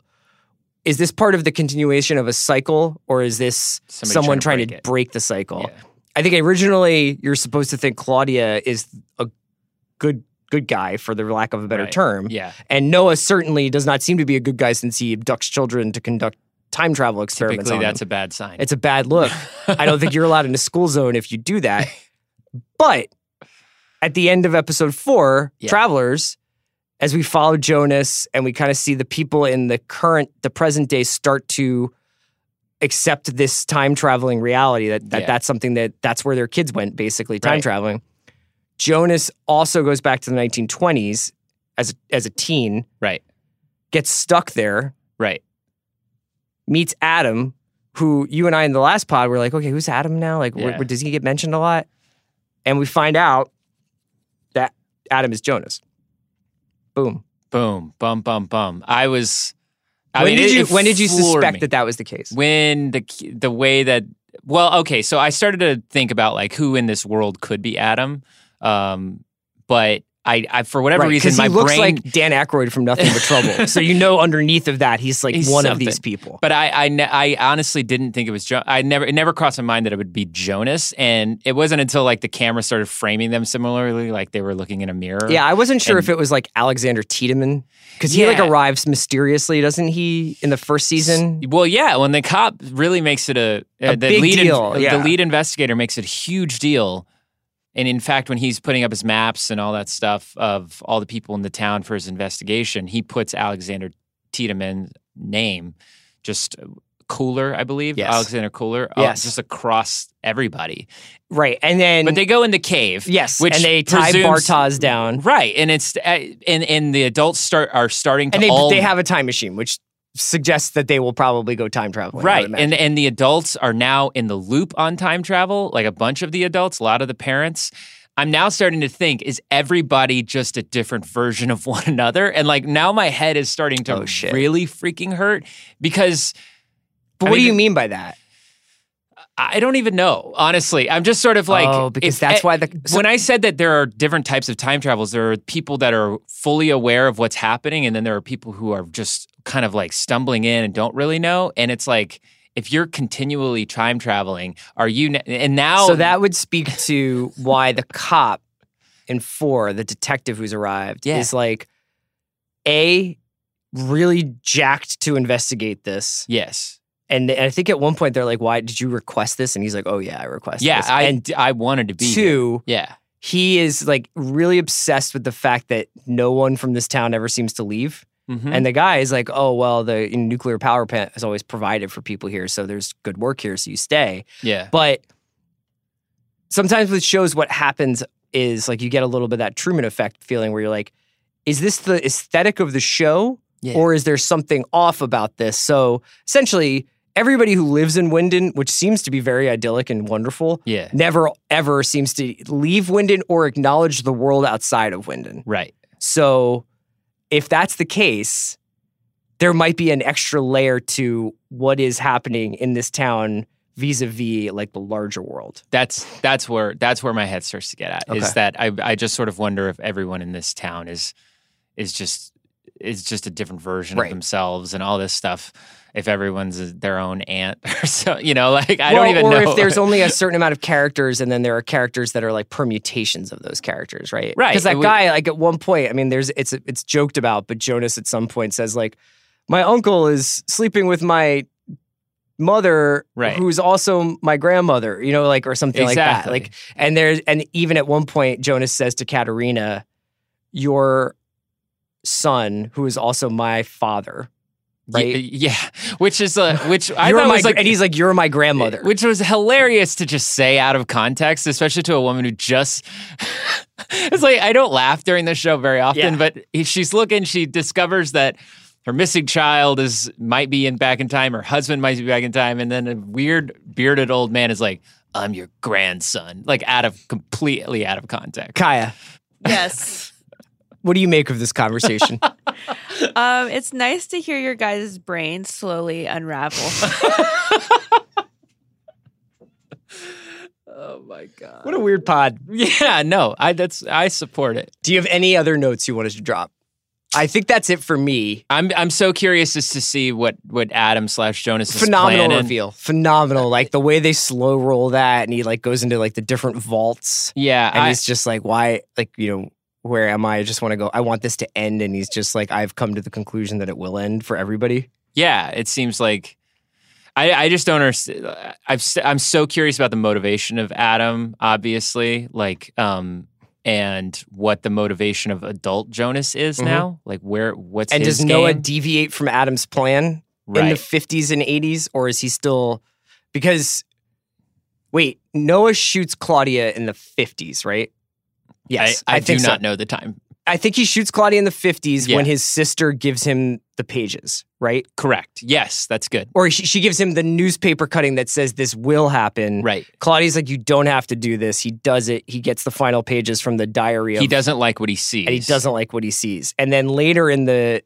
is this part of the continuation of a cycle or is this Somebody someone trying trying to to break break, the cycle Yeah. I think originally you're supposed to think Claudia is a good good guy for the lack of a better Right. term. Yeah. And Noah certainly does not seem to be a good guy since he abducts children to conduct time travel experiments Typically, that's them. a bad sign. it's a bad look. I don't think you're allowed in a school zone if you do that. (laughs) But at the end of episode 4, Yeah. Travelers as we follow Jonas and we kind of see the people in the current the present day start to accept this time traveling reality that, that Yeah. that's something that that's where their kids went basically time Right. traveling jonas also goes back to the 1920s as a, as a teen right. gets stuck there Right. meets adam who you and I in the last pod were like, okay, who's Adam now? Like, where- Yeah. where- does he get mentioned a lot? And we find out that Adam is Jonas. Boom. Boom, bum, bum, bum. I was. I when mean, did it- you it when did you suspect me. that that was the case? when the the way that well okay so i started to think about like who in this world could be adam um but i, I for whatever Right, reason my looks brain like Dan Aykroyd from Nothing But Trouble. (laughs) so you know underneath of that he's like He's one of these people. but I, I, ne- I honestly didn't think it was. Jo- I never, it never crossed my mind that it would be Jonas, and it wasn't until like the camera started framing them similarly, like they were looking in a mirror. Yeah, I wasn't sure And- if it was like Alexander Tiedemann because he like arrives mysteriously, doesn't he, in the first season? Well, yeah, when the cop really makes it a, uh, A the big lead in- deal, yeah. the lead investigator makes it a huge deal. And in fact, when he's putting up his maps and all that stuff of all the people in the town for his investigation, he puts Alexander Tiedemann's name just Köhler, I believe, Yes. Alexander Köhler, uh, Yes. just across everybody. Right, and then But they go in the cave, yes, which and they tie presumes- Bartosz down, right? And it's uh, and and the adults start are starting to and they all they have a time machine, which suggests that they will probably go time traveling. Right. And and the adults are now in the loop on time travel, like a bunch of the adults, a lot of the parents. I'm now starting to think, is everybody just a different version of (laughs) one another? And like now my head is starting to Oh, really freaking hurt because but I what do you mean by that? I don't even know, honestly. I'm just sort of like oh, because if- that's why the when I said that there are different types of time travels, there are people that are fully aware of what's happening, and then there are people who are just kind of like stumbling in and don't really know. And it's like, if you're continually time traveling, are you? And now, So that would speak to why the cop in four, the detective who's arrived, Yeah. is like a really jacked to investigate this. yes, And, and I think at one point they're like, "Why did you request this?" And he's like, "Oh yeah, I requested yeah, this." I and I wanted to be here. Yeah, he is like really obsessed with the fact that no one from this town ever seems to leave. Mhm. And the guy is like, "Oh well, the nuclear power plant is always provided for people here, so there's good work here, so you stay." yeah, But sometimes with shows, what happens is like you get a little bit of that Truman effect feeling where you're like, is this the aesthetic of the show? Yeah. Or is there something off about this? So essentially, everybody who lives in Winden, which seems to be very idyllic and wonderful, yeah, never ever seems to leave Winden or acknowledge the world outside of Winden. right. So if that's the case, there might be an extra layer to what is happening in this town vis-a-vis like the larger world. That's that's where that's where my head starts to get at. Okay. Is that I I just sort of wonder if everyone in this town is is just is just a different version Right. of themselves and all this stuff. If everyone's their own aunt (laughs) or so, you know, like I Well, don't even or know. if there's only a (laughs) certain amount of characters and then there are characters that are like permutations of those characters, right? Right. Because that would- guy, like at one point, I mean, there's it's it's joked about, but Jonas at some point says like, "My uncle is sleeping with my mother, Right. who's also my grandmother," you know, like or something like that. Like, and there's and even at one point, Jonas says to Katharina, "Your son, who is also my father." Y- Right. yeah, which is uh, which I You're thought my, was like, and he's like, "You're my grandmother." which was hilarious to just say out of context, especially to a woman who just. (laughs) it's like I don't laugh during the show very often, Yeah. but he- she's looking. She discovers that her missing child is might be in back in time. Her husband might be back in time, and then a weird bearded old man is like, "I'm your grandson," like out of completely out of context. Kaya, Yes. (laughs) what do you make of this conversation? (laughs) um, it's nice to hear your guys' brains slowly unravel. (laughs) Oh my god! what a weird pod. Yeah, no, I that's I support it. Do you have any other notes you wanted to drop? I think that's it for me. I'm I'm so curious as to see what what Adam slash Jonas is Phenomenal planning. reveal. Phenomenal. Like the way they slow roll that and he like goes into like the different vaults. Yeah, And I, he's just like, why like, you know, where am I? I just want to go. I want this to end. And he's just like, I've come to the conclusion that it will end for everybody. yeah. It seems like I I just don't understand. I've s- I'm so curious about the motivation of Adam. Obviously, like um and what the motivation of adult Jonas is Mhm. now. Like where what's and does Noah deviate from Adam's plan in the 50s and 80s? Or is he still because wait, Noah shoots Claudia in the 50s, right? Yes. I, I, do think so. not know the time I think he shoots Claudia in the 50s Yeah. when his sister gives him the pages, right? Correct. Yes, that's good. Or she, she gives him the newspaper cutting that says this will happen. Right. Claudia's like, you don't have to do this. He does it. He gets the final pages from the diary of He doesn't like what he sees. and he doesn't like what he sees. And then later in the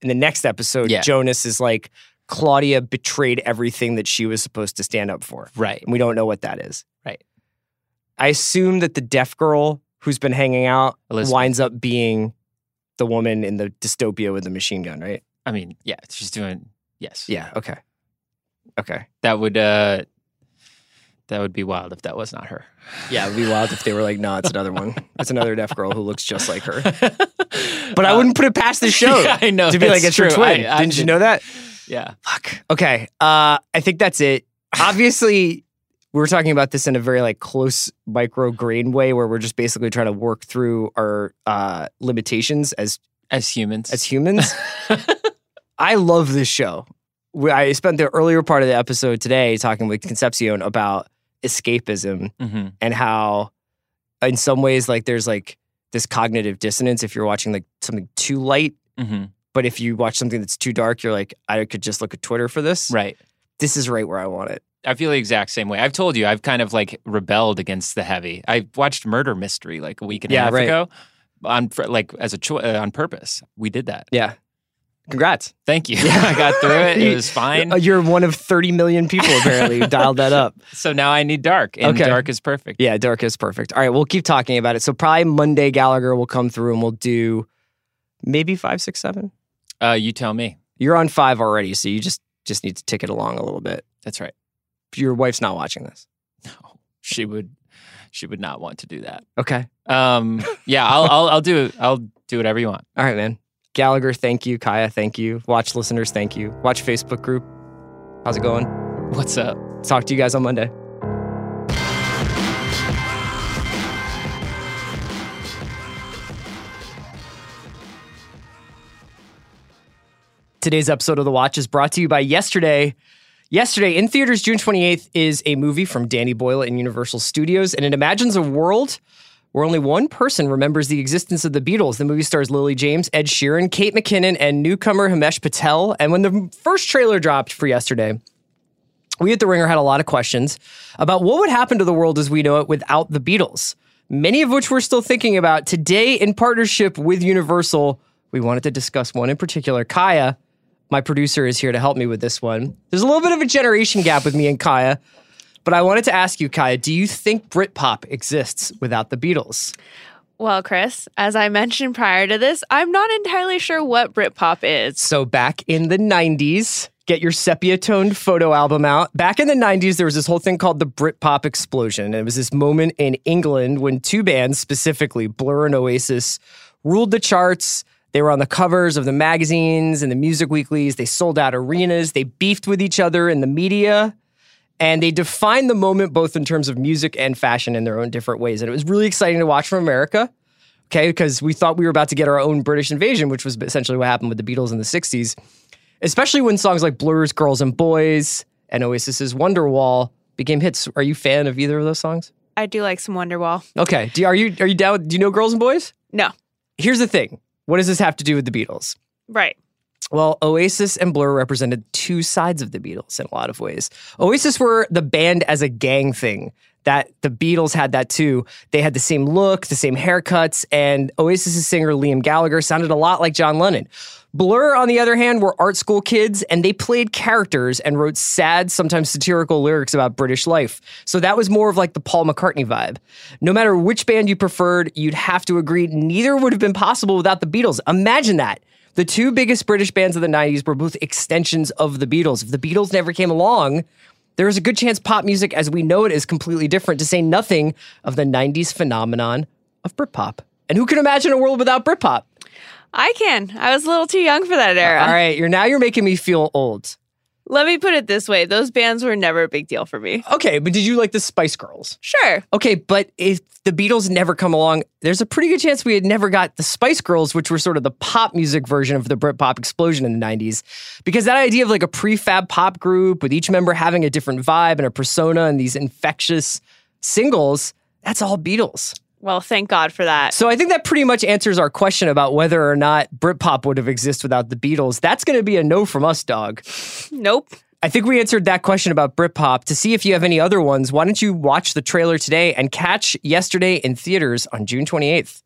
in the next episode, Yeah. Jonas is like, Claudia betrayed everything that she was supposed to stand up for. Right. And we don't know what that is. Right. I assume that the deaf girl who's been hanging out Elizabeth. winds up being the woman in the dystopia with the machine gun, right? I mean, yeah, she's doing yes. Yeah. Okay. Okay. That would uh that would be wild if that was not her. Yeah, it would be wild if they were like, no, it's another one. It's another deaf girl who looks just like her. (laughs) But I wouldn't put it past the show (laughs) Yeah, I know. to be like, it's true. twin. I- I Didn't you know that? Yeah. Fuck. Okay. Uh, I think that's it. Obviously, we were talking about this in a very like close micro grain way, where we're just basically trying to work through our uh, limitations as As humans. as humans. (laughs) I love this show. We, I spent the earlier part of the episode today talking with Concepcion about escapism Mhm. and how, in some ways, like there's like this cognitive dissonance if you're watching like something too light. Mhm. But if you watch something that's too dark, you're like, I could just look at Twitter for this. Right. This is right where I want it. I feel the exact same way. I've told you I've kind of like rebelled against the heavy. I watched Murder Mystery like a week and a Yeah, half right. ago on like as a cho- uh, on purpose. We did that. Yeah. Congrats. Thank you. Yeah. (laughs) I got through it. It (laughs) was fine. Uh, You're one of 30 million people apparently who dialed that up. (laughs) So now I need dark, and Okay. dark is perfect. Yeah, dark is perfect. All right, we'll keep talking about it. So probably Monday Gallagher will come through and we'll do maybe five, six, seven. Uh, you tell me. You're on five already, so you just just need to tick it along a little bit. That's right. Your wife's not watching this. No, she would. She would not want to do that. Okay. Um, yeah, I'll, I'll, I'll do. It. I'll do whatever you want. All right, man. Gallagher, thank you. Kaya, thank you. Watch listeners, thank you. Watch Facebook group. How's it going? What's up? Talk to you guys on Monday. Today's episode of The Watch is brought to you by Yesterday. Yesterday, in theaters June 28th, is a movie from Danny Boyle and Universal Studios, and it imagines a world where only one person remembers the existence of the Beatles. The movie stars Lily James, Ed Sheeran, Kate McKinnon, and newcomer Himesh Patel. And when the first trailer dropped for yesterday, we at The Ringer had a lot of questions about what would happen to the world as we know it without the Beatles, many of which we're still thinking about. Today, in partnership with Universal, we wanted to discuss one in particular. Kaya, my producer, is here to help me with this one. There's a little bit of a generation gap with me and Kaya, but I wanted to ask you, Kaya, do you think Britpop exists without the Beatles? Well, Chris, as I mentioned prior to this, I'm not entirely sure what Britpop is. So back in the 90s, get your sepia toned photo album out. Back in the 90s, there was this whole thing called the Britpop explosion. And it was this moment in England when two bands, specifically Blur and Oasis, ruled the charts. They were on the covers of the magazines and the music weeklies. They sold out arenas. They beefed with each other in the media. And they defined the moment both in terms of music and fashion in their own different ways. And it was really exciting to watch from America okay? Because we thought we were about to get our own British invasion, which was essentially what happened with the Beatles in the 60s, especially when songs like Blur's Girls and Boys and Oasis's Wonderwall became hits. Are you a fan of either of those songs? I do like some Wonderwall. Okay. Do are you are you down? Do you know Girls and Boys? No, Here's the thing. What does this have to do with the Beatles? right. Well, Oasis and Blur represented two sides of the Beatles in a lot of ways. Oasis were the band as a gang thing. That the Beatles had that too. They had the same look, the same haircuts, and Oasis' singer Liam Gallagher sounded a lot like John Lennon. Blur, on the other hand, were art school kids and they played characters and wrote sad, sometimes satirical lyrics about British life. So that was more of like the Paul McCartney vibe. No matter which band you preferred, you'd have to agree neither would have been possible without the Beatles. Imagine that. The two biggest British bands of the 90s were both extensions of the Beatles. If the Beatles never came along, there is a good chance pop music as we know it is completely different, to say nothing of the 90s phenomenon of Britpop. And who can imagine a world without Britpop? I can. I was a little too young for that era. All right, you're now you're making me feel old. Let me put it this way those bands were never a big deal for me. Okay, but did you like the Spice Girls? Sure. Okay, but if the Beatles never come along, there's a pretty good chance we had never got the Spice Girls, which were sort of the pop music version of the Britpop explosion in the 90s. Because that idea of like a prefab pop group with each member having a different vibe and a persona and these infectious singles, that's all Beatles. Well, thank God for that. So I think that pretty much answers our question about whether or not Britpop would have existed without the Beatles. That's going to be a no from us, dog. Nope. I think we answered that question about Britpop. To see if you have any other ones, why don't you watch the trailer today and catch yesterday in theaters on June 28th?